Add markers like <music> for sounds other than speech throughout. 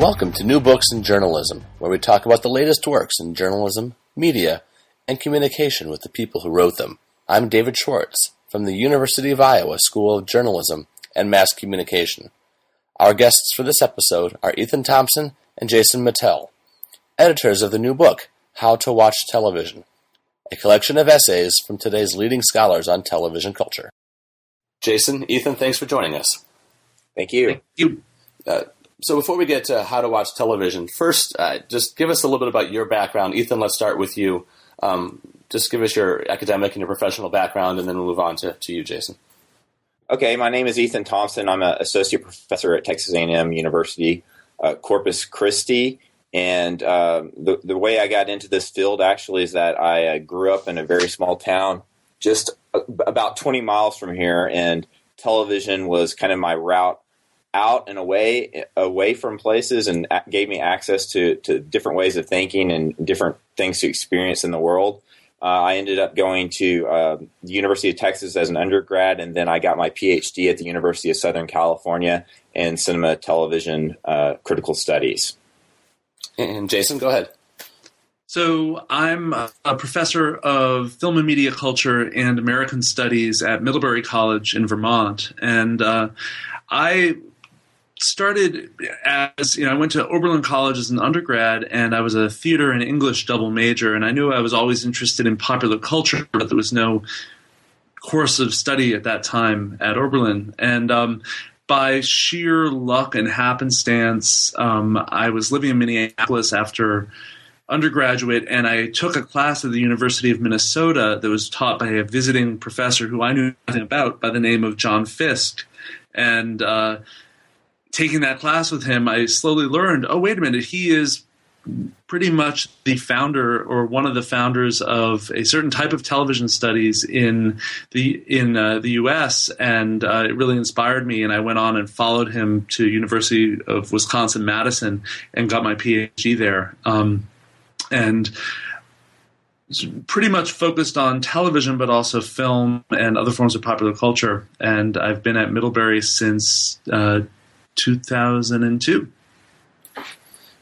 Welcome to New Books in Journalism, where we talk about the latest works in journalism, media, and communication with the people who wrote them. I'm David Schwartz from the University of Iowa School of Journalism and Mass Communication. Our guests for this episode are Ethan Thompson and Jason Mittell, editors of the new book, How to Watch Television, a collection of essays from today's leading scholars on television culture. Jason, Ethan, thanks for joining us. Thank you. Thank you. Uh, so before we get to how to watch television, first, uh, just give us a little bit about your background. Ethan, let's start with you. Um, just give us your academic and your professional background, and then we'll move on to, to you, Jason. Okay, my name is Ethan Thompson. I'm an associate professor at Texas A&M University, uh, Corpus Christi. And uh, the, the way I got into this field actually is that I uh, grew up in a very small town just about 20 miles from here, and television was kind of my route out and away away from places and gave me access to to different ways of thinking and different things to experience in the world. Uh, I ended up going to uh, the University of Texas as an undergrad, and then I got my PhD at the University of Southern California in cinema, television, uh, critical studies. And Jason, go ahead. So I'm a professor of film and media culture and American studies at Middlebury College in Vermont, and uh, I started as you know, I went to Oberlin College as an undergrad, and I was a theater and English double major, and I knew I was always interested in popular culture, but there was no course of study at that time at Oberlin, and um, by sheer luck and happenstance, um, I was living in Minneapolis after undergraduate, and I took a class at the University of Minnesota that was taught by a visiting professor who I knew nothing about by the name of John Fiske, and uh, taking that class with him, I slowly learned, oh, wait a minute, he is pretty much the founder or one of the founders of a certain type of television studies in the in uh, the U.S. and uh, it really inspired me. And I went on and followed him to University of Wisconsin Madison and got my PhD there. Um, and pretty much focused on television, but also film and other forms of popular culture. And I've been at Middlebury since uh, 2002.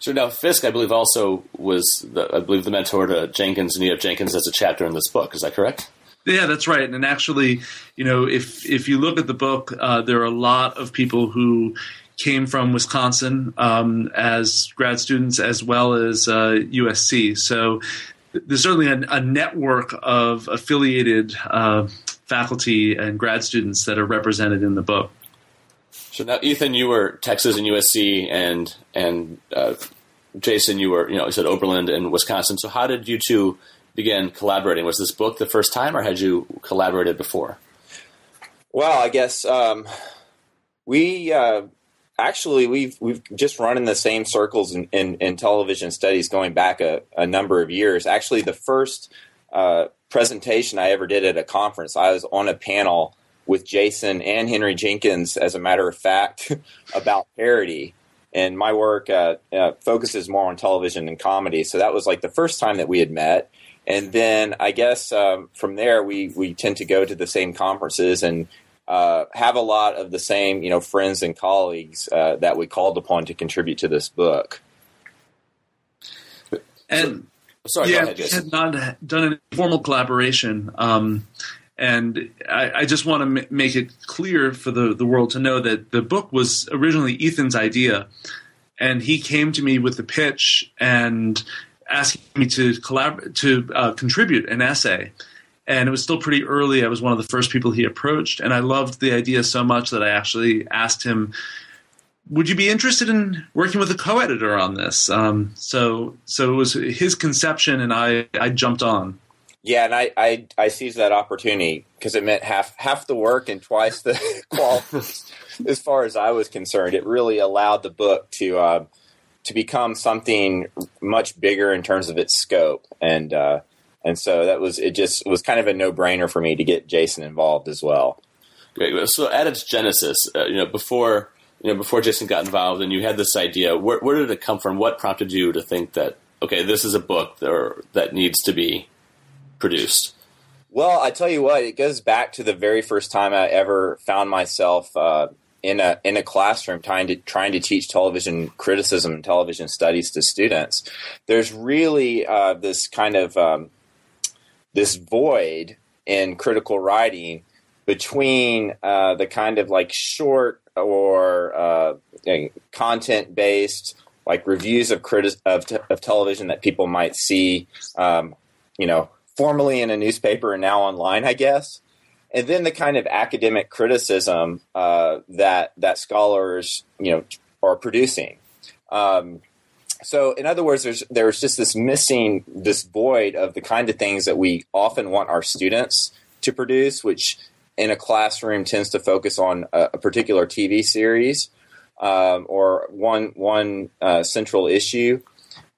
So now Fiske, I believe, also was, the, I believe, the mentor to Jenkins, and you have Jenkins as a chapter in this book. Is that correct? Yeah, that's right. And actually, you know, if if you look at the book, uh, there are a lot of people who came from Wisconsin um, as grad students, as well as uh, USC. So there's certainly a, a network of affiliated uh, faculty and grad students that are represented in the book. So now, Ethan, you were Texas and USC, and and uh, Jason, you were you know you said Oberlin and Wisconsin. So how did you two begin collaborating? Was this book the first time, or had you collaborated before? Well, I guess um, we uh, actually we've we've just run in the same circles in, in, in television studies going back a, a, number of years. Actually, the first uh, presentation I ever did at a conference, I was on a panel with Jason and Henry Jenkins, as a matter of fact, <laughs> about parody. And my work uh, uh, focuses more on television and comedy. So that was like the first time that we had met. And then I guess um, from there, we, we tend to go to the same conferences and uh, have a lot of the same, you know, friends and colleagues uh, that we called upon to contribute to this book. And sorry, yeah, ahead, we had not done any formal collaboration. Um, and I, I just want to m- make it clear for the, the world to know that the book was originally Ethan's idea. And he came to me with the pitch and asking me to collaborate, to uh, contribute an essay. And it was still pretty early. I was one of the first people he approached. And I loved the idea so much that I actually asked him, would you be interested in working with a co-editor on this? Um, so, so it was his conception, and I, I jumped on. Yeah, and I I, I seized that opportunity because it meant half half the work and twice the <laughs> quality. as far as I was concerned, it really allowed the book to uh, to become something much bigger in terms of its scope, and uh, and so that was it. Just was kind of a no brainer for me to get Jason involved as well. Great. So at its genesis, uh, you know, before you know, before Jason got involved, and you had this idea, where, where did it come from? What prompted you to think that okay, this is a book that, that needs to be produced? Well, I tell you what, it goes back to the very first time I ever found myself uh, in a in a classroom trying to trying to teach television criticism and television studies to students. There's really uh, this kind of um, this void in critical writing between uh, the kind of like short or uh, content based like reviews of, criti- of, te- of television that people might see, um, you know, formerly in a newspaper and now online, I guess. And then the kind of academic criticism uh, that that scholars, you know, are producing. Um, so, in other words, there's there's just this missing, this void of the kind of things that we often want our students to produce, which in a classroom tends to focus on a, a particular TV series um, or one one uh, central issue.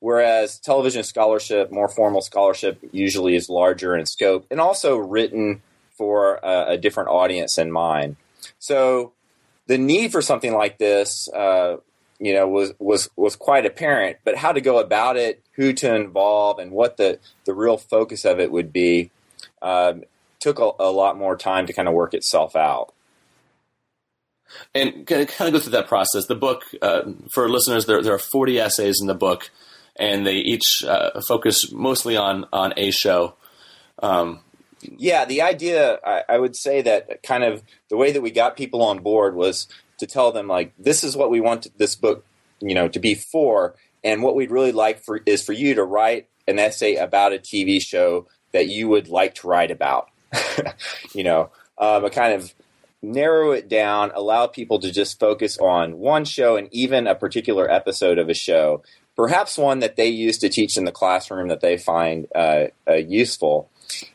Whereas television scholarship, more formal scholarship, usually is larger in scope and also written for a, a different audience in mind. So the need for something like this, uh, you know, was was was quite apparent. But how to go about it, who to involve, and what the the real focus of it would be, um, took a, a, lot more time to kind of work itself out. And kind of go through that process. The book, uh, for listeners, there, there are 40 essays in the book, and they each uh, focus mostly on, on a show. Um, yeah, the idea, I, I, would say that kind of the way that we got people on board was to tell them, like, this is what we want this book, you know, to be for, and what we'd really like for is for you to write an essay about a TV show that you would like to write about. <laughs> you know, um, a kind of narrow it down, allow people to just focus on one show and even a particular episode of a show, perhaps one that they use to teach in the classroom that they find uh, uh, useful.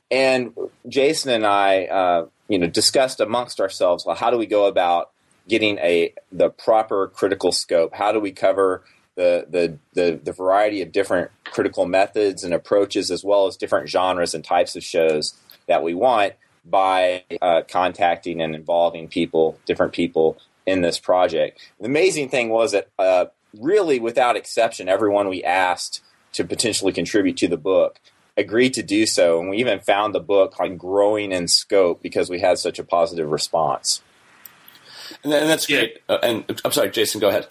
And Jason and I, uh, you know, discussed amongst ourselves, well, how do we go about getting a the proper critical scope? How do we cover the, the, the, the variety of different critical methods and approaches, as well as different genres and types of shows that we want by uh, contacting and involving people, different people in this project. The amazing thing was that, uh, really, without exception, everyone we asked to potentially contribute to the book agreed to do so, and we even found the book like growing in scope because we had such a positive response. And, that's great. Uh, and I'm sorry, Jason, go ahead.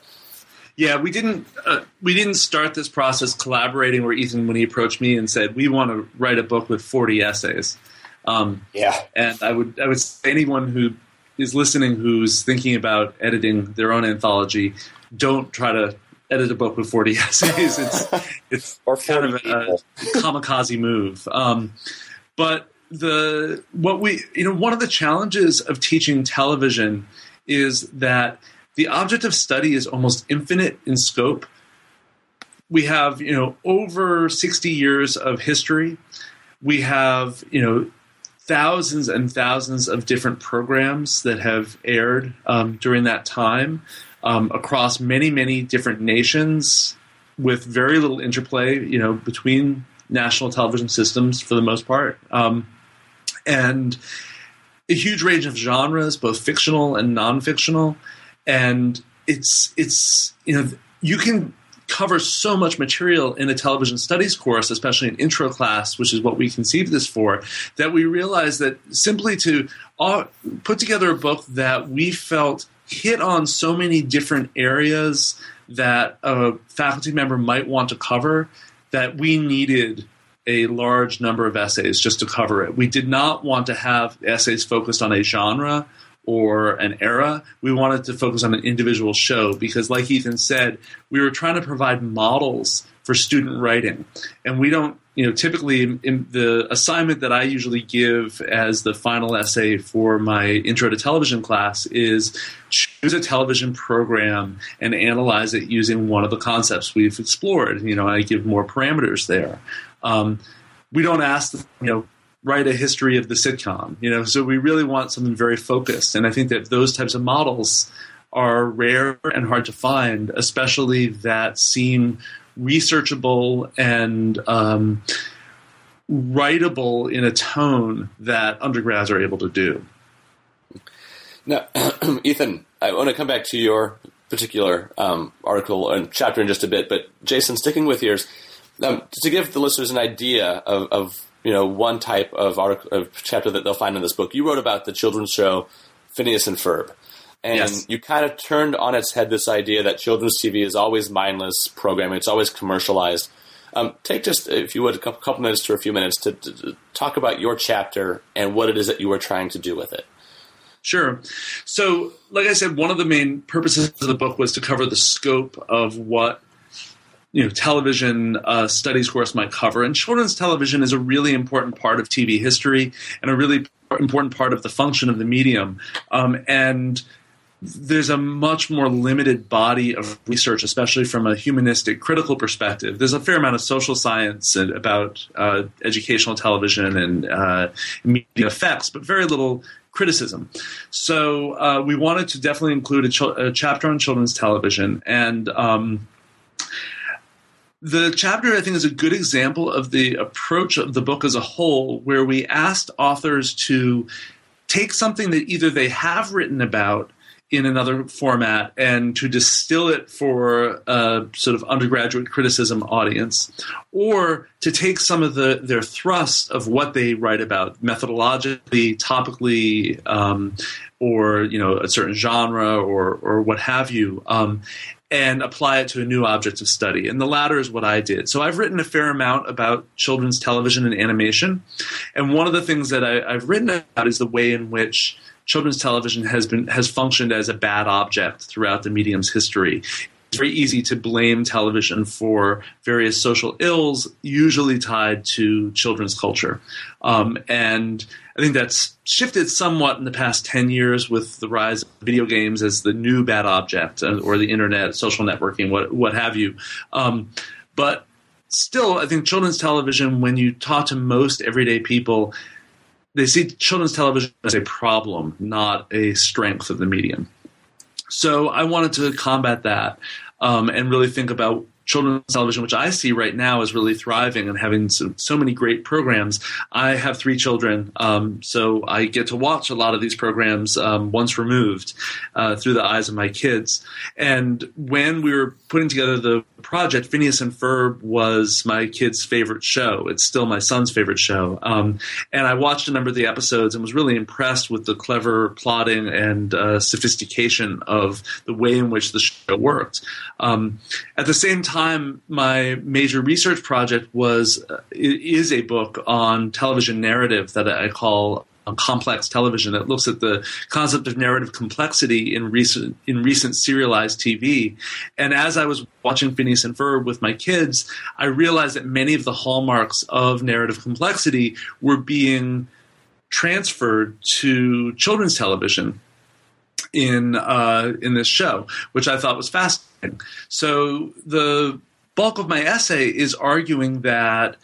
Yeah, we didn't uh, we didn't start this process collaborating. Where Ethan, when he approached me and said we want to write a book with 40 essays, um, yeah. And I would I would say anyone who is listening who's thinking about editing their own anthology, don't try to edit a book with 40 <laughs> essays. It's it's <laughs> or kind of a, a <laughs> kamikaze move. Um, but the what we you know one of the challenges of teaching television is that the object of study is almost infinite in scope. We have you know over 60 years of history. We have you know thousands and thousands of different programs that have aired um, during that time um, across many, many different nations with very little interplay, you know, between national television systems for the most part. Um, and a huge range of genres, both fictional and non-fictional. And it's it's you know you can cover so much material in a television studies course, especially an intro class, which is what we conceived this for, that we realized that simply to uh, put together a book that we felt hit on so many different areas that a faculty member might want to cover that we needed a large number of essays just to cover it. We did not want to have essays focused on a genre or an era. We wanted to focus on an individual show because, like Ethan said, we were trying to provide models for student writing. And we don't, you know, typically in the assignment that I usually give as the final essay for my intro to television class is choose a television program and analyze it using one of the concepts we've explored. You know, I give more parameters there. Um, we don't ask, you know, write a history of the sitcom. You know, so we really want something very focused, and I think that those types of models are rare and hard to find, especially that seem researchable and um, writable in a tone that undergrads are able to do. Now, <clears throat> Ethan, I want to come back to your particular um, article and chapter in just a bit, but Jason, sticking with yours, um, to give the listeners an idea of, of you know one type of article of chapter that they'll find in this book, you wrote about the children's show Phineas and Ferb. And Yes. you kind of turned on its head this idea that children's TV is always mindless programming; it's always commercialized. Um, take just, if you would, a couple, couple minutes to a few minutes to, to, to talk about your chapter and what it is that you were trying to do with it. Sure. So, like I said, one of the main purposes of the book was to cover the scope of what you know television uh, studies course might cover, and children's television is a really important part of TV history and a really important part of the function of the medium. Um, and there's a much more limited body of research, especially from a humanistic critical perspective. There's a fair amount of social science about uh, educational television and uh, media effects, but very little criticism. So uh, we wanted to definitely include a, chil- a chapter on children's television, and um, the chapter I think is a good example of the approach of the book as a whole, where we asked authors to take something that either they have written about in another format and to distill it for a sort of undergraduate criticism audience, or to take some of the their thrust of what they write about methodologically, topically, um, or you know a certain genre or or what have you. Um, and apply it to a new object of study. And the latter is what I did. So I've written a fair amount about children's television and animation. And one of the things that I, I've written about is the way in which children's television has been has functioned as a bad object throughout the medium's history. It's very easy to blame television for various social ills, usually tied to children's culture. Um, and I think that's shifted somewhat in the past 10 years with the rise of video games as the new bad object uh, or the internet, social networking, what, what have you. Um, but still, I think children's television, when you talk to most everyday people, they see children's television as a problem, not a strength of the medium. So I wanted to combat that um, and really think about children's television, which I see right now is really thriving and having so, so many great programs. I have three children, um, so I get to watch a lot of these programs um, once removed uh, through the eyes of my kids. And when we were putting together the project, Phineas and Ferb was my kid's favorite show. It's still my son's favorite show. Um, and I watched a number of the episodes and was really impressed with the clever plotting and uh, sophistication of the way in which the show worked. Um, at the same time, my major research project was uh, is a book on television narrative that I call complex television that looks at the concept of narrative complexity in recent in recent serialized TV. And as I was watching Phineas and Ferb with my kids, I realized that many of the hallmarks of narrative complexity were being transferred to children's television in uh, in this show, which I thought was fascinating. So the bulk of my essay is arguing that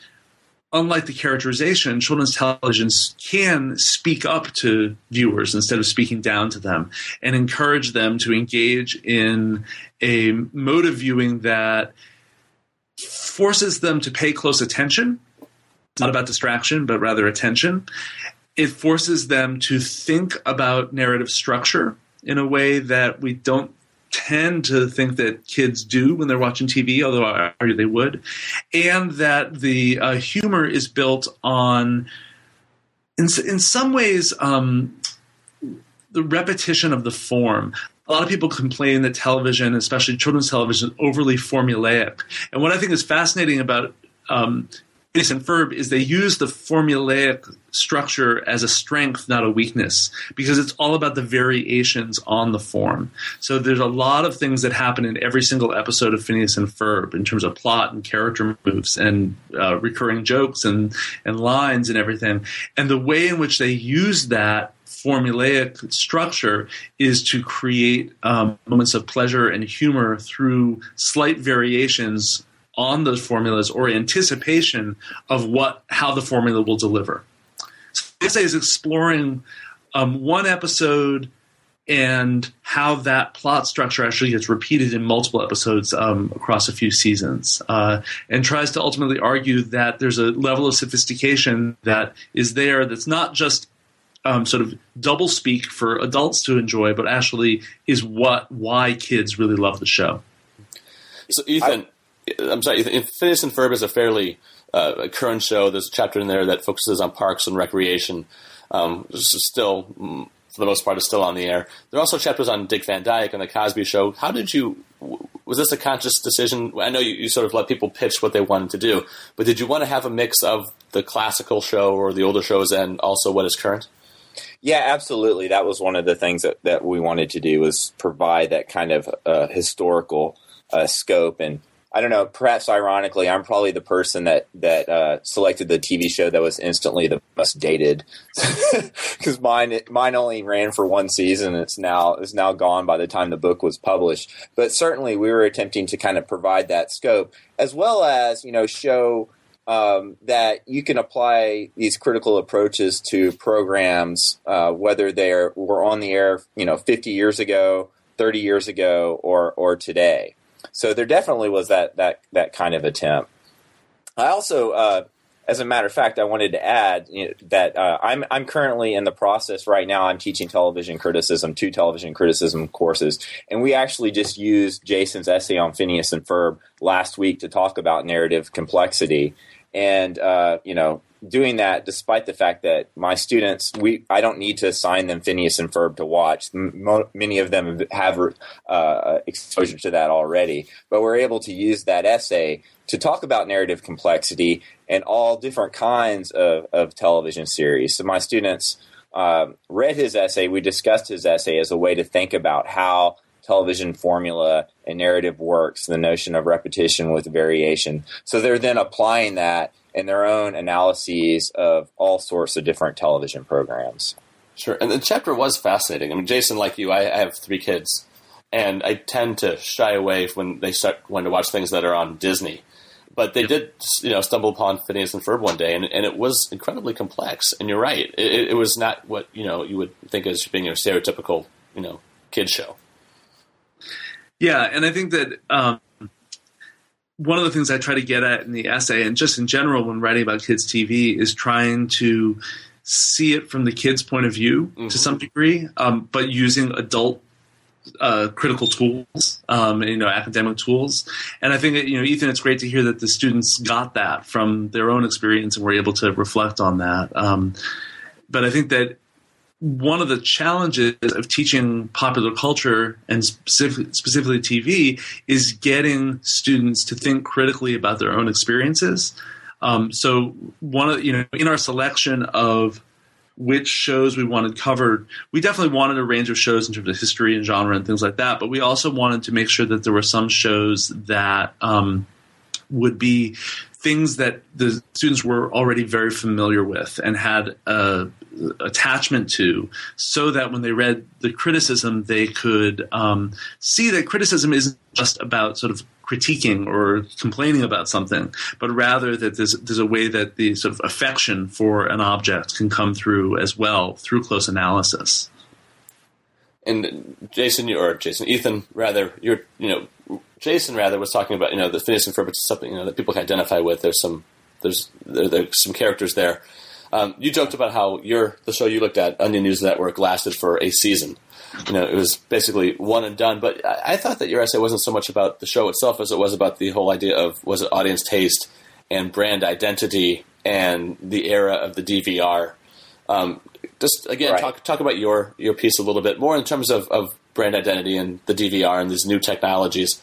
unlike the characterization, children's television can speak up to viewers instead of speaking down to them and encourage them to engage in a mode of viewing that forces them to pay close attention. It's not about distraction, but rather attention. It forces them to think about narrative structure in a way that we don't tend to think that kids do when they're watching TV, although I argue they would, and that the uh, humor is built on, in in some ways, um, the repetition of the form. A lot of people complain that television, especially children's television, is overly formulaic. And what I think is fascinating about um, Phineas and Ferb is they use the formulaic structure as a strength, not a weakness, because it's all about the variations on the form. So there's a lot of things that happen in every single episode of Phineas and Ferb in terms of plot and character moves and uh, recurring jokes and, and lines and everything. And the way in which they use that formulaic structure is to create um, moments of pleasure and humor through slight variations on those formulas or anticipation of what how the formula will deliver. So the essay is exploring um, one episode and how that plot structure actually gets repeated in multiple episodes um, across a few seasons, uh, and tries to ultimately argue that there's a level of sophistication that is there that's not just um, sort of double speak for adults to enjoy, but actually is what why kids really love the show. So, Ethan, I, am sorry, Phineas and Ferb is a fairly uh, current show. There's a chapter in there that focuses on parks and recreation. Um, still, mm, for the most part, is still on the air. There are also chapters on Dick Van Dyke and the Cosby Show. How did you? Was this a conscious decision? I know you, you sort of let people pitch what they wanted to do, but did you want to have a mix of the classical show or the older shows and also what is current? Yeah, absolutely. That was one of the things that, that we wanted to do was provide that kind of uh, historical uh, scope. And I don't know, perhaps ironically, I'm probably the person that that uh, selected the TV show that was instantly the most dated <laughs> because mine mine only ran for one season. It's now is now gone by the time the book was published. But certainly, we were attempting to kind of provide that scope as well as you know show um, that you can apply these critical approaches to programs, uh, whether they were on the air, you know, 50 years ago, 30 years ago, or or today. So there definitely was that that that kind of attempt. I also, uh, as a matter of fact, I wanted to add you know, that uh, I'm I'm currently in the process right now. I'm teaching television criticism, two television criticism courses, and we actually just used Jason's essay on Phineas and Ferb last week to talk about narrative complexity and uh, you know doing that despite the fact that my students we I don't need to assign them Phineas and Ferb to watch. M- many of them have uh, exposure to that already, but we're able to use that essay to talk about narrative complexity and all different kinds of, of television series. So my students uh, read his essay. We discussed his essay as a way to think about how television formula and narrative works, the notion of repetition with variation. So they're then applying that in their own analyses of all sorts of different television programs. Sure. And the chapter was fascinating. I mean, Jason, like you, I, I have three kids, and I tend to shy away when they start when to watch things that are on Disney. But they did, you know, stumble upon Phineas and Ferb one day, and, and it was incredibly complex. And you're right, it, it was not what you know you would think as being a stereotypical, you know, kid show. Yeah, and I think that um, one of the things I try to get at in the essay, and just in general when writing about kids' TV, is trying to see it from the kids' point of view mm-hmm. to some degree, um, but using adult uh, critical tools, um, you know, academic tools. And I think that, you know, Ethan, it's great to hear that the students got that from their own experience and were able to reflect on that. Um, but I think that one of the challenges of teaching popular culture and specific, specifically TV is getting students to think critically about their own experiences. Um, so one of you know in our selection of which shows we wanted covered, we definitely wanted a range of shows in terms of history and genre and things like that. But we also wanted to make sure that there were some shows that um, would be things that the students were already very familiar with and had a attachment to so that when they read the criticism they could um, see that criticism isn't just about sort of critiquing or complaining about something, but rather that there's, there's a way that the sort of affection for an object can come through as well through close analysis. And Jason, or Jason, Ethan, rather, you're, you know, Jason rather was talking about, you know, the Phineas and Ferb is something, you know, that people can identify with. There's some, there's, there, there's some characters there. Um, you joked about how your the show you looked at, Onion News Network, lasted for a season. You know, it was basically one and done. But I, I thought that your essay wasn't so much about the show itself as it was about the whole idea of was it audience taste and brand identity and the era of the DVR. Um, just again, right. talk talk about your your piece a little bit more in terms of, of brand identity and the DVR and these new technologies,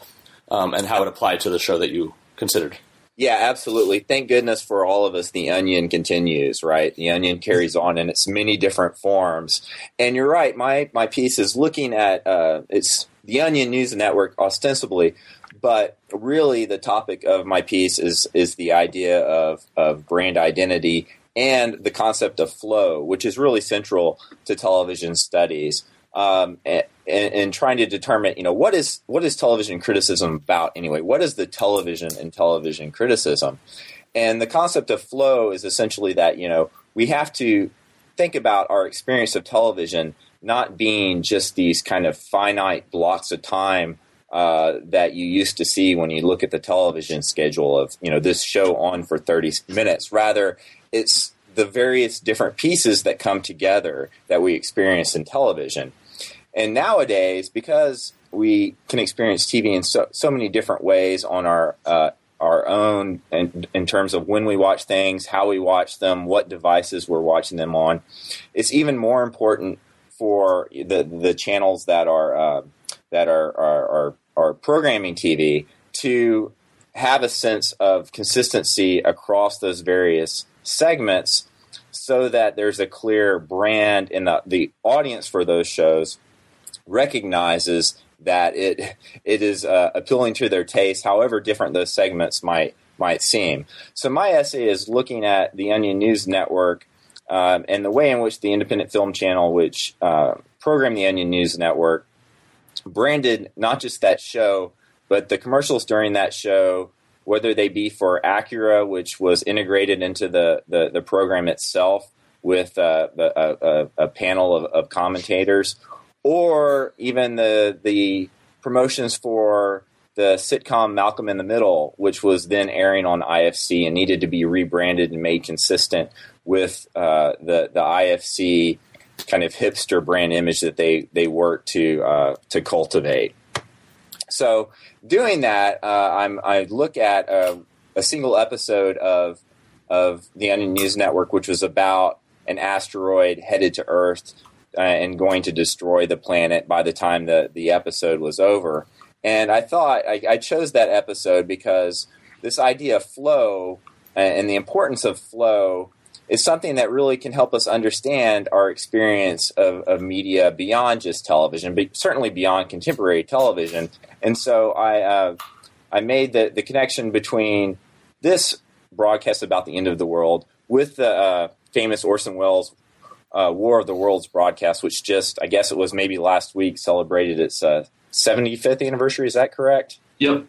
um, and how it applied to the show that you considered. Yeah, absolutely. Thank goodness for all of us. The onion continues, right? The onion carries on in its many different forms. And you're right. My my piece is looking at uh, it's the Onion News Network ostensibly, but really the topic of my piece is is the idea of of brand identity and the concept of flow, which is really central to television studies um, and, and, trying to determine, you know, what is what is television criticism about anyway? What is the television and television criticism? And the concept of flow is essentially that you know we have to think about our experience of television not being just these kind of finite blocks of time uh, that you used to see when you look at the television schedule of you know this show on for 30 minutes rather it's the various different pieces that come together that we experience in television and nowadays because we can experience tv in so, so many different ways on our uh, our own in, in terms of when we watch things, how we watch them, what devices we're watching them on. It's even more important for the the channels that are uh, that are, are are are programming TV to have a sense of consistency across those various segments so that there's a clear brand and the, the audience for those shows recognizes that it <laughs> it is uh, appealing to their taste however different those segments might might seem. So my essay is looking at the onion news network um, and the way in which the independent film channel which uh, programmed the onion news network branded not just that show, but the commercials during that show, whether they be for Acura, which was integrated into the, the, the program itself with uh, a, a, a, panel of, of, commentators, or even the, the promotions for the sitcom Malcolm in the Middle, which was then airing on IFC and needed to be rebranded and made consistent with uh, the, the IFC kind of hipster brand image that they they work to uh, to cultivate. So doing that, uh, I'm I look at a, a, single episode of of the Onion News Network, which was about an asteroid headed to Earth uh, and going to destroy the planet by the time the the episode was over. And I thought I, I chose that episode because this idea of flow uh, and the importance of flow is something that really can help us understand our experience of, of media beyond just television, but certainly beyond contemporary television. And so I, uh, I made the, the connection between this broadcast about the end of the world with the uh, famous Orson Welles uh, War of the Worlds broadcast, which just, I guess it was maybe last week, celebrated its 75th uh, anniversary. Is that correct? Yep.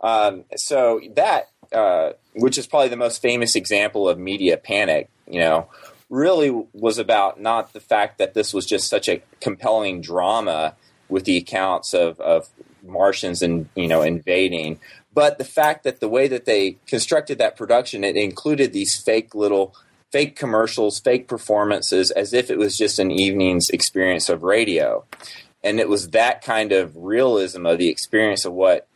Um, so that uh, which is probably the most famous example of media panic, you know, really was about not the fact that this was just such a compelling drama with the accounts of, of Martians and you know invading, but the fact that the way that they constructed that production, it included these fake little fake commercials, fake performances, as if it was just an evening's experience of radio. And it was that kind of realism of the experience of what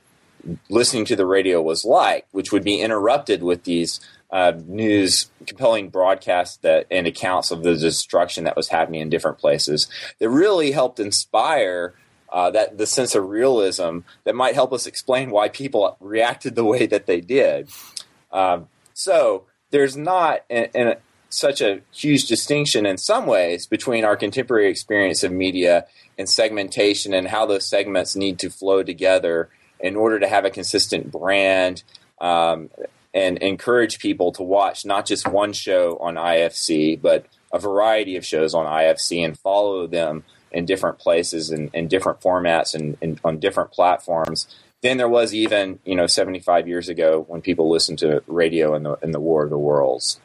listening to the radio was like, which would be interrupted with these uh, news compelling broadcasts that and accounts of the destruction that was happening in different places that really helped inspire uh, that the sense of realism that might help us explain why people reacted the way that they did. Um, so there's not in, in a, such a huge distinction in some ways between our contemporary experience of media and segmentation and how those segments need to flow together in order to have a consistent brand um, and encourage people to watch not just one show on IFC, but a variety of shows on IFC and follow them in different places and in different formats and, and, on different platforms than there was even you know 75 years ago when people listened to radio in the in the War of the Worlds.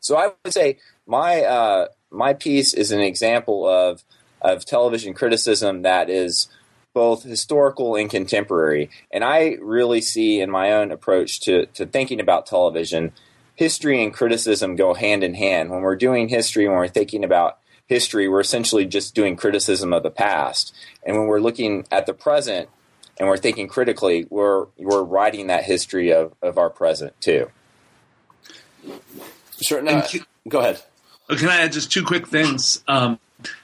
So I would say my uh, my piece is an example of of television criticism that is both historical and contemporary. And I really see in my own approach to, to thinking about television, history and criticism go hand in hand. When we're doing history, when we're thinking about history, we're essentially just doing criticism of the past. And when we're looking at the present and we're thinking critically, we're, we're writing that history of, of our present too. Sure. No, go ahead. Can I add just two quick things? Um,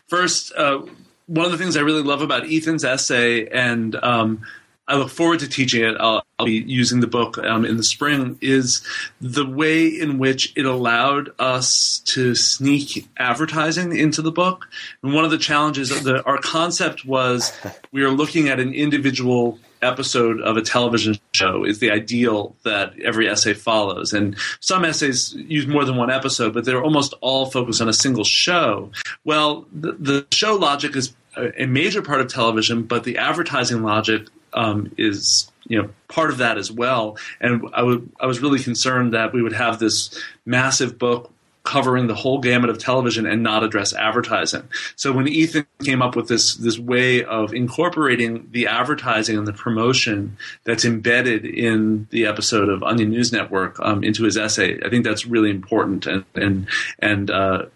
first, uh, one of the things I really love about Ethan's essay, and um, I look forward to teaching it. I'll, I'll be using the book um, in the spring. Is the way in which it allowed us to sneak advertising into the book. And one of the challenges of the, our concept was we are looking at an individual episode of a television show is the ideal that every essay follows. And some essays use more than one episode, but they're almost all focused on a single show. Well, the, the show logic is a major part of television, but the advertising logic um, is you know part of that as well. And I, was really concerned that we would have this massive book covering the whole gamut of television and not address advertising. So when Ethan came up with this this way of incorporating the advertising and the promotion that's embedded in the episode of Onion News Network um, into his essay, I think that's really important and and and uh,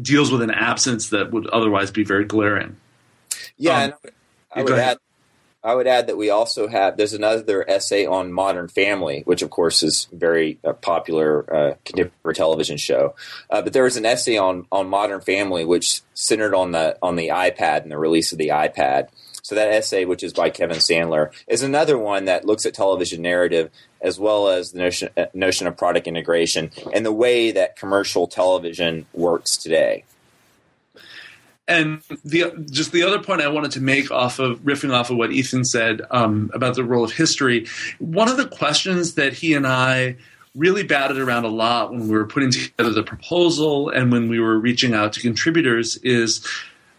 deals with an absence that would otherwise be very glaring. Yeah, um, I would add I would add that we also have there's another essay on Modern Family, which of course is very uh, popular uh, contemporary television show. Uh, but there was an essay on on Modern Family which centered on the on the iPad and the release of the iPad. So that essay, which is by Kevin Sandler, is another one that looks at television narrative as well as the notion uh, notion of product integration and the way that commercial television works today. And the just the other point I wanted to make off of riffing off of what Ethan said um, about the role of history, one of the questions that he and I really batted around a lot when we were putting together the proposal and when we were reaching out to contributors is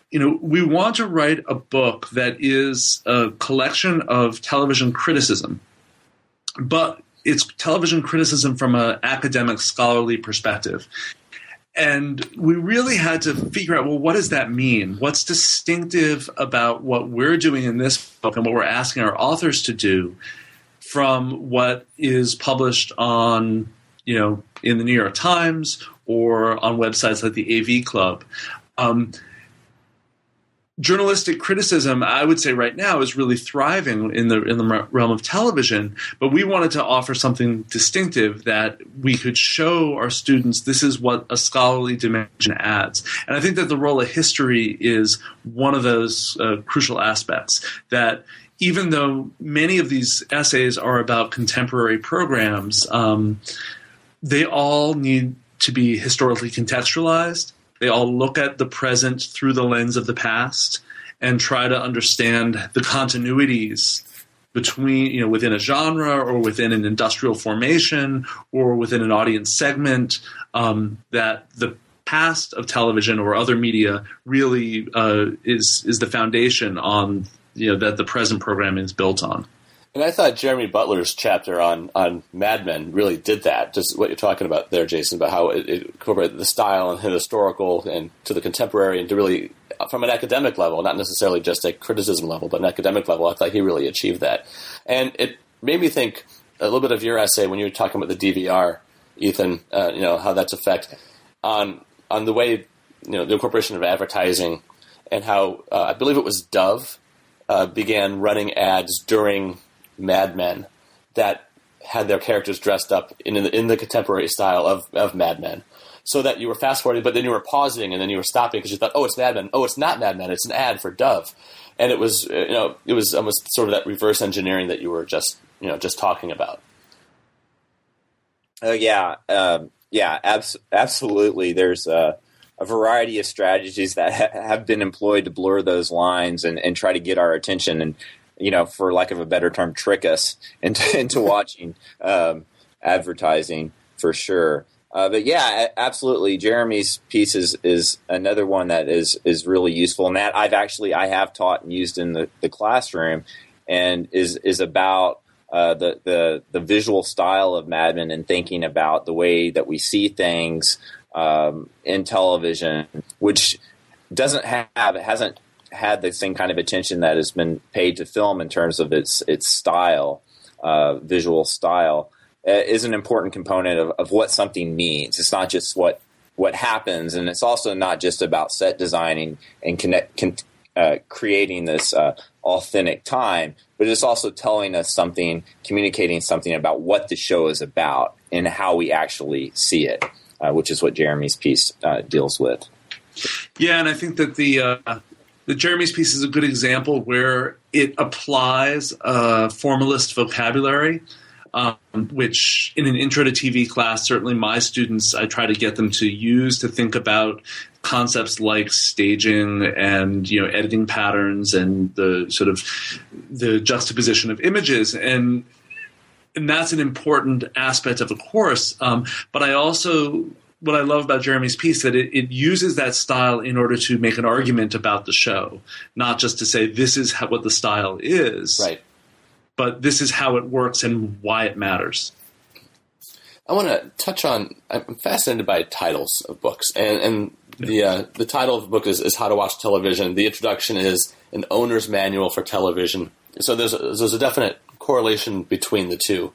you know, we want to write a book that is a collection of television criticism, but it's television criticism from an academic scholarly perspective. And we really had to figure out well, what does that mean? What's distinctive about what we're doing in this book and what we're asking our authors to do from what is published on, you know, in the New York Times or on websites like the AV Club? Um, journalistic criticism, I would say right now, is really thriving in the in the realm of television. But we wanted to offer something distinctive that we could show our students this is what a scholarly dimension adds. And I think that the role of history is one of those uh, crucial aspects that. Even though many of these essays are about contemporary programs, um, they all need to be historically contextualized they all look at the present through the lens of the past and try to understand the continuities between you know within a genre or within an industrial formation or within an audience segment um, that the past of television or other media really uh, is is the foundation on you know that the present programming is built on. And I thought Jeremy Butler's chapter on on Mad Men really did that. Just what you're talking about there, Jason, about how it, it incorporated the style and the historical and to the contemporary, and to really from an academic level, not necessarily just a criticism level, but an academic level. I thought he really achieved that, and it made me think a little bit of your essay when you were talking about the DVR, Ethan. Uh, you know how that's effect on on the way you know the incorporation of advertising and how uh, I believe it was Dove uh, began running ads during Mad Men that had their characters dressed up in the, in the contemporary style of, of Mad Men. So that you were fast forwarding, but then you were pausing and then you were stopping because you thought, oh, it's Mad Men. Oh, it's not Mad Men. It's an ad for Dove. And it was, uh, you know, it was almost sort of that reverse engineering that you were just, you know, just talking about. Oh yeah, um, yeah, abs- absolutely. There's a, a, variety of strategies that ha- have been employed to blur those lines and, and try to get our attention. And you know, for lack of a better term, trick us into <laughs> into watching um, advertising for sure. Uh, but yeah, absolutely. Jeremy's piece is, is another one that is is really useful, and that I've actually I have taught and used in the, the classroom, and is is about uh, the the the visual style of Mad Men and thinking about the way that we see things um, in television, which doesn't have it hasn't had the same kind of attention that has been paid to film in terms of its its style, uh, visual style, uh, is an important component of, of what something means. It's not just what what happens, and it's also not just about set designing and connect, con, uh, creating this uh, authentic time, but it's also telling us something, communicating something about what the show is about and how we actually see it, uh, which is what Jeremy's piece uh, deals with. Yeah, and I think that the uh, the Jeremy's piece is a good example where it applies a formalist vocabulary, um, which in an intro to TV class, certainly my students, I try to get them to use to think about concepts like staging and you know editing patterns and the sort of the juxtaposition of images and and that's an important aspect of the course. Um, but I also what I love about Jeremy's piece is that it, it, uses that style in order to make an argument about the show, not just to say this is how, what the style is, right? But this is how it works and why it matters. I want to touch on. I'm fascinated by titles of books, and, and the uh, the title of the book is, is How to Watch Television. The introduction is an owner's manual for television. So there's a, there's a definite correlation between the two.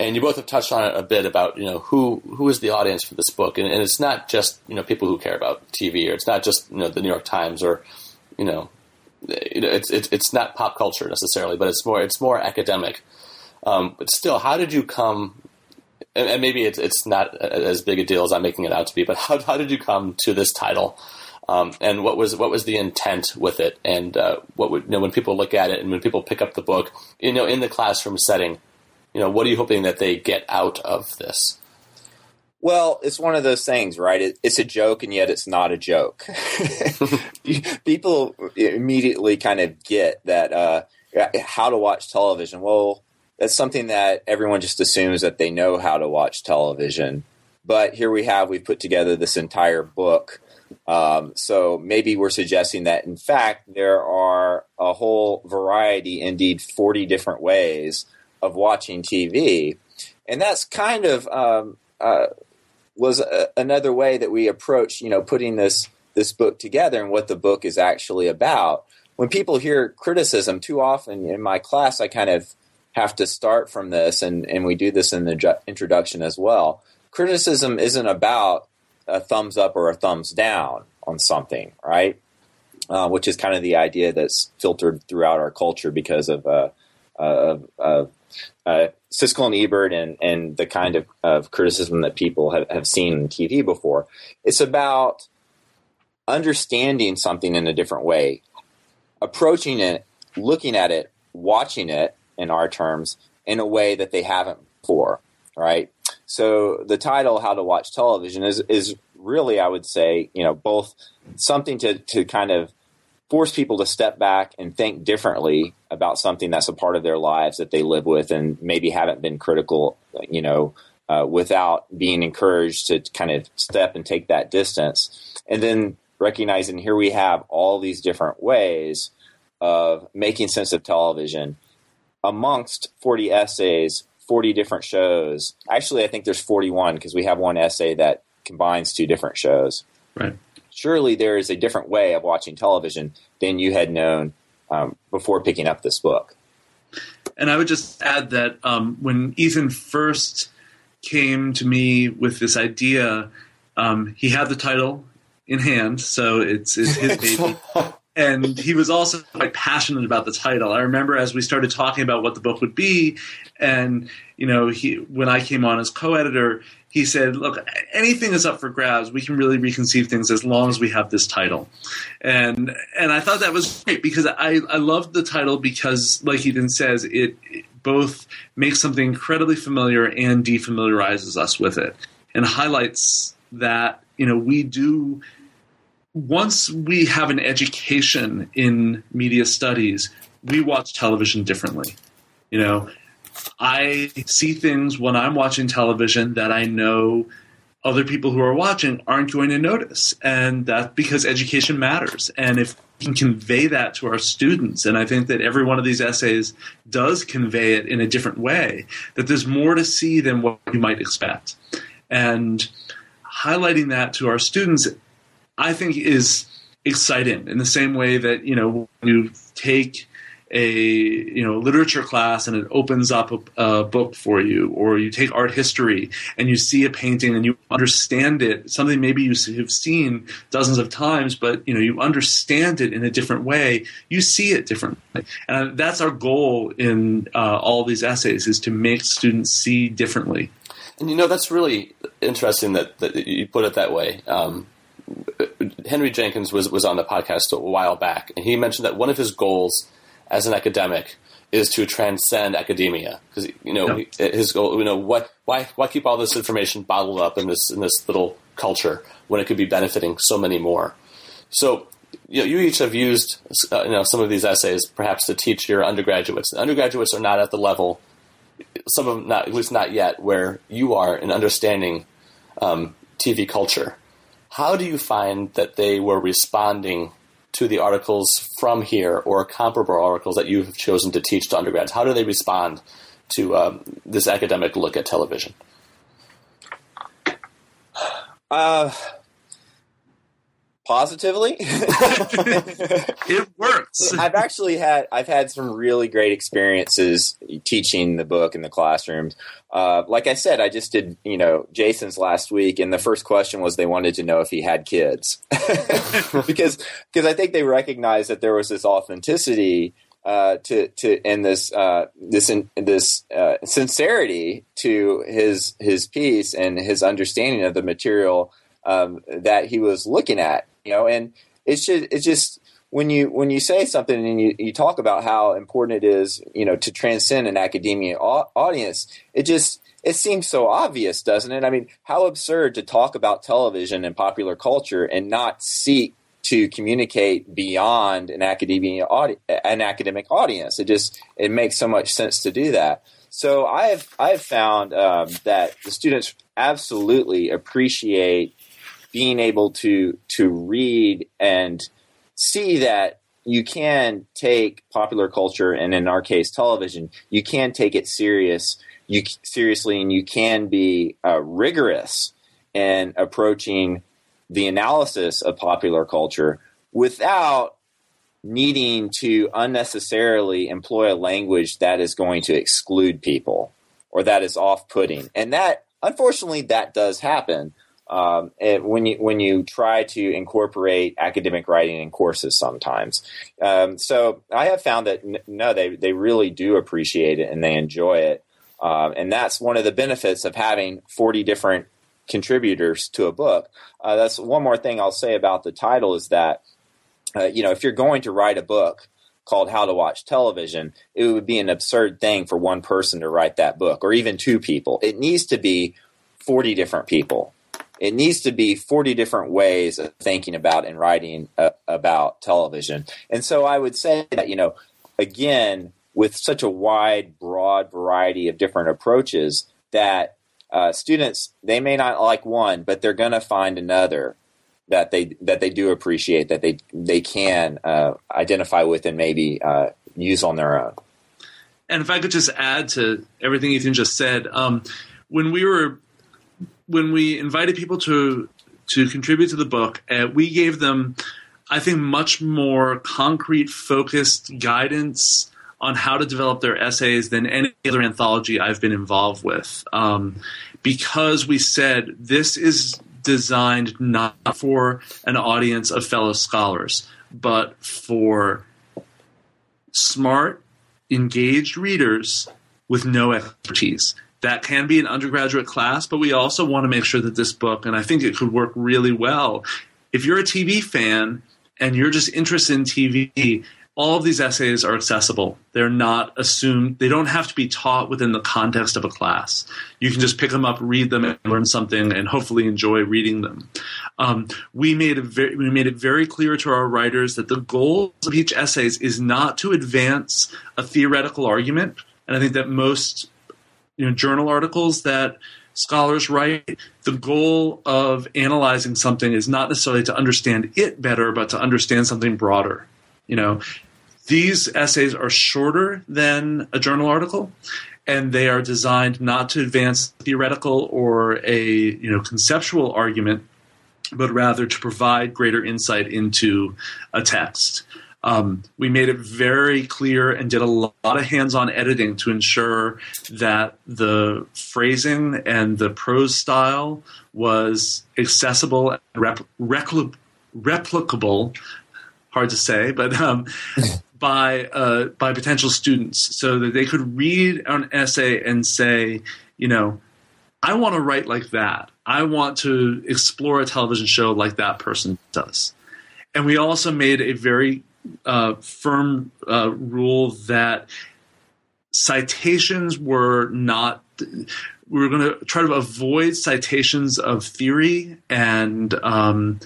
And you both have touched on it a bit about you know who who is the audience for this book, and, and it's not just you know people who care about TV, or it's not just you know the New York Times, or you know, it's it's it's not pop culture necessarily, but it's more it's more academic. Um, but still, how did you come? And, and maybe it's it's not as big a deal as I'm making it out to be, but how how did you come to this title? Um, and what was what was the intent with it, and uh, what would you know when people look at it and when people pick up the book, you know, in the classroom setting, you know, what are you hoping that they get out of this? Well, it's one of those things, right? It, it's a joke, and yet it's not a joke. <laughs> People immediately kind of get that uh, how to watch television. Well, that's something that everyone just assumes that they know how to watch television. But here we have, we've put together this entire book. Um, so maybe we're suggesting that, in fact, there are a whole variety, indeed, 40 different ways of watching TV. And that's kind of um, uh, was a, another way that we approach, you know, putting this this book together and what the book is actually about. When people hear criticism, too often in my class, I kind of have to start from this, and, and we do this in the ju- introduction as well. Criticism isn't about a thumbs up or a thumbs down on something, right? Uh, which is kind of the idea that's filtered throughout our culture because of uh, uh, of uh, Siskel and Ebert and, and the kind of, of criticism that people have, have seen in TV before. It's about understanding something in a different way, approaching it, looking at it, watching it in our terms in a way that they haven't before, right? So the title "How to Watch Television" is is really, I would say, you know, both something to to kind of force people to step back and think differently about something that's a part of their lives that they live with and maybe haven't been critical, you know, uh, without being encouraged to kind of step and take that distance. And then recognizing here we have all these different ways of making sense of television amongst 40 essays, 40 different shows. Actually, I think there's 41 because we have one essay that combines two different shows. Right surely there is a different way of watching television than you had known um, before picking up this book. And I would just add that um, when Ethan first came to me with this idea, um, he had the title in hand, so it's, it's his <laughs> baby. and he was also quite passionate about the title. I remember as we started talking about what the book would be, and you know, he when I came on as co-editor, he said, "Look, anything is up for grabs. We can really reconceive things as long as we have this title." And and I thought that was great because I I loved the title because, like Ethan says, it, it both makes something incredibly familiar and defamiliarizes us with it, and highlights that you know we do. Once we have an education in media studies, we watch television differently. You know, I see things when I'm watching television that I know other people who are watching aren't going to notice. And that's because education matters. And if we can convey that to our students, and I think that every one of these essays does convey it in a different way, that there's more to see than what you might expect. And highlighting that to our students, I think is exciting in the same way that, you know, you take a you know literature class and it opens up a, a, book for you or you take art history and you see a painting and you understand it something maybe you have seen dozens of times but you know you understand it in a different way you see it differently. And that's our goal in uh, all these essays is to make students see differently. And you know that's really interesting that, that you put it that way. Um, henry jenkins was, was on the podcast a while back and he mentioned that one of his goals as an academic is to transcend academia because you know his goal. You know what? Why why keep all this information bottled up in this in this little culture when it could be benefiting so many more? So you know, you each have used uh, you know some of these essays perhaps to teach your undergraduates. The undergraduates are not at the level, some of them not at least not yet, where you are in understanding um, TV culture. How do you find that they were responding to the articles from here or comparable articles that you have chosen to teach to undergrads? How do they respond to um, this academic look at television? Uh, positively. <laughs> it works. I've actually had I've had some really great experiences teaching the book in the classrooms. Uh, like I said, I just did you know Jason's last week, and the first question was they wanted to know if he had kids <laughs> because because I think they recognized that there was this authenticity uh, to to and this uh, this in, this uh, sincerity to his his piece and his understanding of the material um, that he was looking at. You know, and it's just it's just when you when you say something and you, you talk about how important it is, you know, to transcend an academia audience, it just it seems so obvious, doesn't it? I mean, how absurd to talk about television and popular culture and not seek to communicate beyond an academia audi- an academic audience. It just it makes so much sense to do that. So I have I have found um, that the students absolutely appreciate being able to to read and see that you can take popular culture and in our case television you can take it serious you seriously and you can be uh, rigorous in approaching the analysis of popular culture without needing to unnecessarily employ a language that is going to exclude people or that is off-putting. And that unfortunately that does happen um, when you when you try to incorporate academic writing in courses sometimes. Um, so I have found that n- no, they they really do appreciate it and they enjoy it, um, and that's one of the benefits of having forty different contributors to a book. Uh, that's one more thing I'll say about the title is that uh, you know if you're going to write a book called How to Watch Television, it would be an absurd thing for one person to write that book or even two people. It needs to be 40 different people it needs to be 40 different ways of thinking about and writing uh, about television. And so I would say that, you know, again, with such a wide, broad variety of different approaches, that uh, students they may not like one, but they're going to find another that they that they do appreciate that they they can uh, identify with and maybe uh, use on their own. And if I could just add to everything Ethan just said, um, when we were when we invited people to to contribute to the book, uh, we gave them, I think, much more concrete, focused guidance on how to develop their essays than any other anthology I've been involved with. Um, because we said this is designed not for an audience of fellow scholars, but for smart, engaged readers with no expertise that can be an undergraduate class, but we also want to make sure that this book, and I think it could work really well. If you're a TV fan and you're just interested in TV, all of these essays are accessible. They're not assumed, they don't have to be taught within the context of a class. You can just pick them up, read them, and learn something, and hopefully enjoy reading them. Um, we, made very, we made it very clear to our writers that the goal of each essay is not to advance a theoretical argument. And I think that most you know journal articles that scholars write. The goal of analyzing something is not necessarily to understand it better but to understand something broader you know. These essays are shorter than a journal article and they are designed not to advance theoretical or a you know conceptual argument but rather to provide greater insight into a text um, we made it very clear and did a lot of hands-on editing to ensure that the phrasing and the prose style was accessible and rep- repl- replicable. Hard to say, but um, <laughs> by uh, by potential students, so that they could read an essay and say, you know, I want to write like that. I want to explore a television show like that person does. And we also made a very uh, firm uh, rule that citations were not we were going to try to avoid citations of theory and um,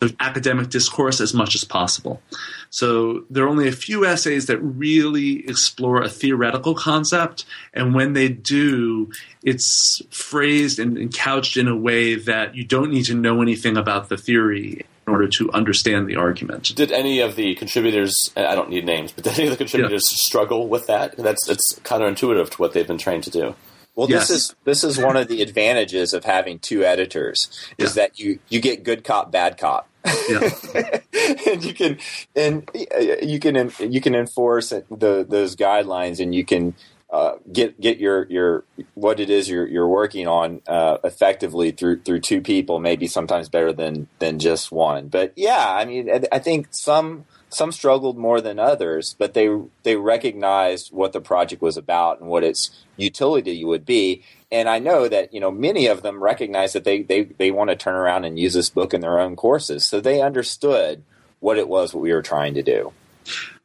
of academic discourse as much as possible. So there are only a few essays that really explore a theoretical concept, and when they do, it's phrased and, and couched in a way that you don't need to know anything about the theory in order to understand the argument. Did any of the contributors, I don't need names, but did any of the contributors yeah. struggle with that? That's it's counterintuitive to what they've been trained to do. Well, Yes. this is this is one of the advantages of having two editors is Yeah. that you you get good cop, bad cop. Yeah. <laughs> and you can and uh, you can you can enforce the those guidelines and you can uh, get get your your what it is you're you're working on uh, effectively through through two people maybe sometimes better than than just one. But yeah I mean I, I think some some struggled more than others but they they recognized what the project was about and what its utility would be. And I know that you know many of them recognize that they they they want to turn around and use this book in their own courses. So they understood what it was what we were trying to do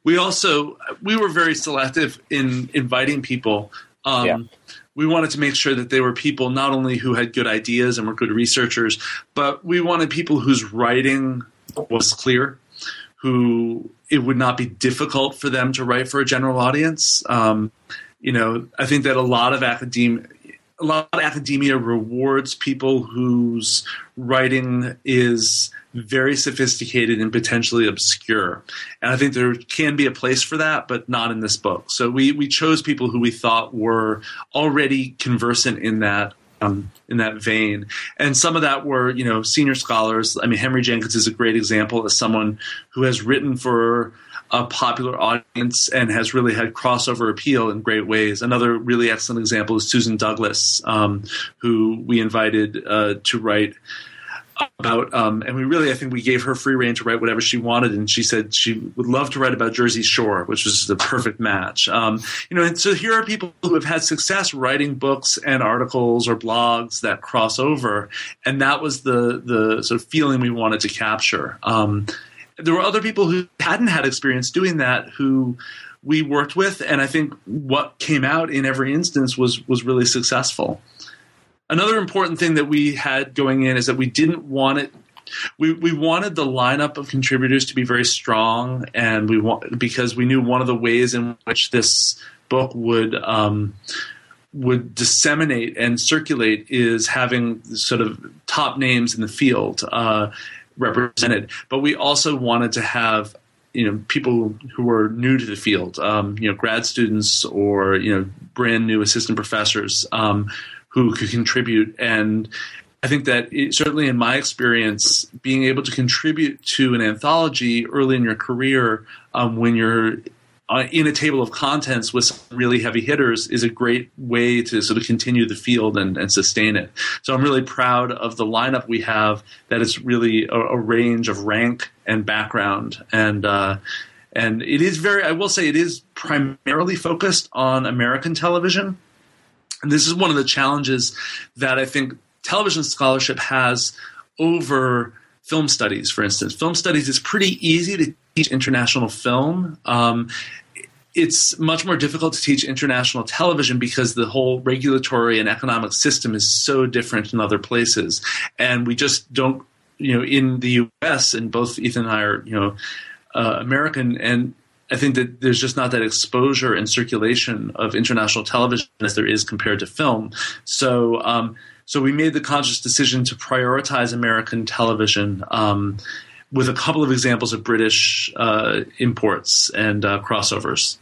we also we were very selective in inviting people um, Yeah. we wanted to make sure that they were people not only who had good ideas and were good researchers but we wanted people whose writing was clear who it would not be difficult for them to write for a general audience um, you know i think that a lot of academia a lot of academia rewards people whose writing is very sophisticated and potentially obscure. And I think there can be a place for that, but not in this book. So we, we chose people who we thought were already conversant in that um, in that vein. And some of that were, you know, senior scholars. I mean, Henry Jenkins is a great example as someone who has written for a popular audience and has really had crossover appeal in great ways. Another really excellent example is Susan Douglas, um, who we invited uh, to write about um, and we really i think we gave her free reign to write whatever she wanted and she said she would love to write about jersey shore which was the perfect match um, you know and so here are people who have had success writing books and articles or blogs that cross over and that was the the sort of feeling we wanted to capture um, there were other people who hadn't had experience doing that who we worked with and i think what came out in every instance was was really successful. Another important thing that we had going in is that we didn't want it we, we wanted the lineup of contributors to be very strong and we want because we knew one of the ways in which this book would um, would disseminate and circulate is having sort of top names in the field. Uh, represented but we also wanted to have you know people who were new to the field um, you know grad students or you know brand new assistant professors um, who could contribute. And I think that it, certainly in my experience, being able to contribute to an anthology early in your career um, when you're uh, in a table of contents with some really heavy hitters is a great way to sort of continue the field and, and sustain it. So I'm really proud of the lineup we have. That it's really a, a range of rank and background, and uh, and it is very. I will say it is primarily focused on American television. And this is one of the challenges that I think television scholarship has over film studies, for instance. Film studies is pretty easy to teach international film. Um, it's much more difficult to teach international television because the whole regulatory and economic system is so different in other places. And we just don't, you know, in the US, and both Ethan and I are, you know, uh, American, and I think that there's just not that exposure and circulation of international television as there is compared to film. So, um, so we made the conscious decision to prioritize American television um, with a couple of examples of British uh, imports and uh, crossovers.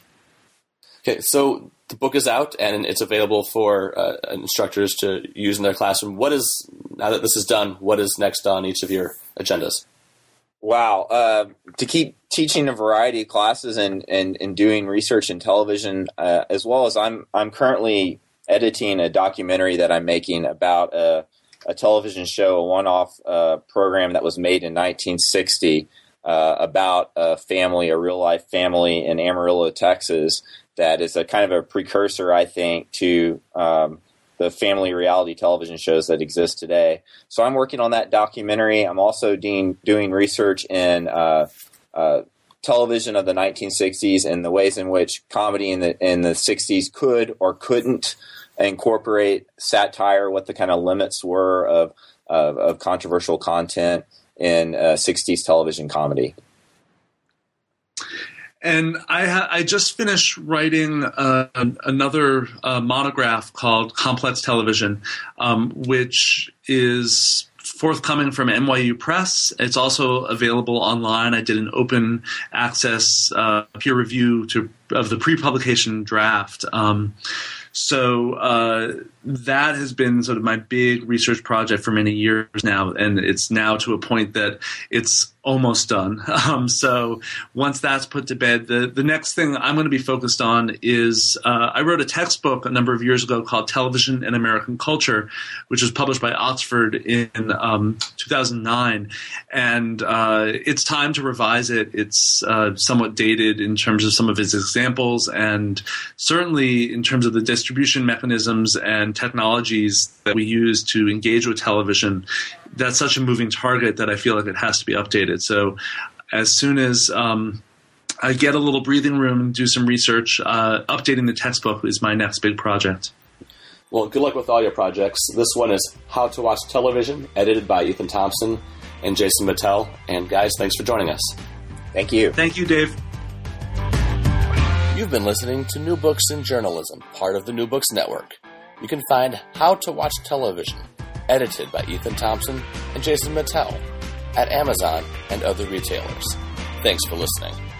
Okay, so the book is out and it's available for uh, instructors to use in their classroom. What is now that this is done? What is next on each of your agendas? Wow. Uh, to keep teaching a variety of classes and, and, and doing research in television, uh, as well as I'm, I'm currently editing a documentary that I'm making about a, a television show, a one off uh, program that was made in 1960 uh, about a family, a real life family in Amarillo, Texas, that is a kind of a precursor, I think, to. Um, the family reality television shows that exist today. So I'm working on that documentary. I'm also doing, doing research in uh, uh, television of the 1960s and the ways in which comedy in the in the 60s could or couldn't incorporate satire, what the kind of limits were of of, of controversial content in uh, 60s television comedy. And I, ha- I just finished writing uh, another uh, monograph called Complex Television, um, which is forthcoming from NYU Press. It's also available online. I did an open access uh, peer review to, of the pre-publication draft. Um, so uh, that has been sort of my big research project for many years now, and it's now to a point that it's almost done. <laughs> Um, so once that's put to bed, the the next thing I'm going to be focused on is uh, I wrote a textbook a number of years ago called Television and American Culture, which was published by Oxford in um, 2009, and uh, it's time to revise it. It's uh, somewhat dated in terms of some of its examples, and certainly in terms of the distribution mechanisms and technologies that we use to engage with television that's such a moving target that I feel like it has to be updated. So as soon as um, I get a little breathing room and do some research, uh, updating the textbook is my next big project. Well, good luck with all your projects. This one is How to Watch Television, edited by Ethan Thompson and Jason Mittell. And guys, thanks for joining us. Thank you. Thank you, Dave. You've been listening to New Books in Journalism, part of the New Books Network. You can find How to Watch Television edited by Ethan Thompson and Jason Mittell at Amazon and other retailers. Thanks for listening.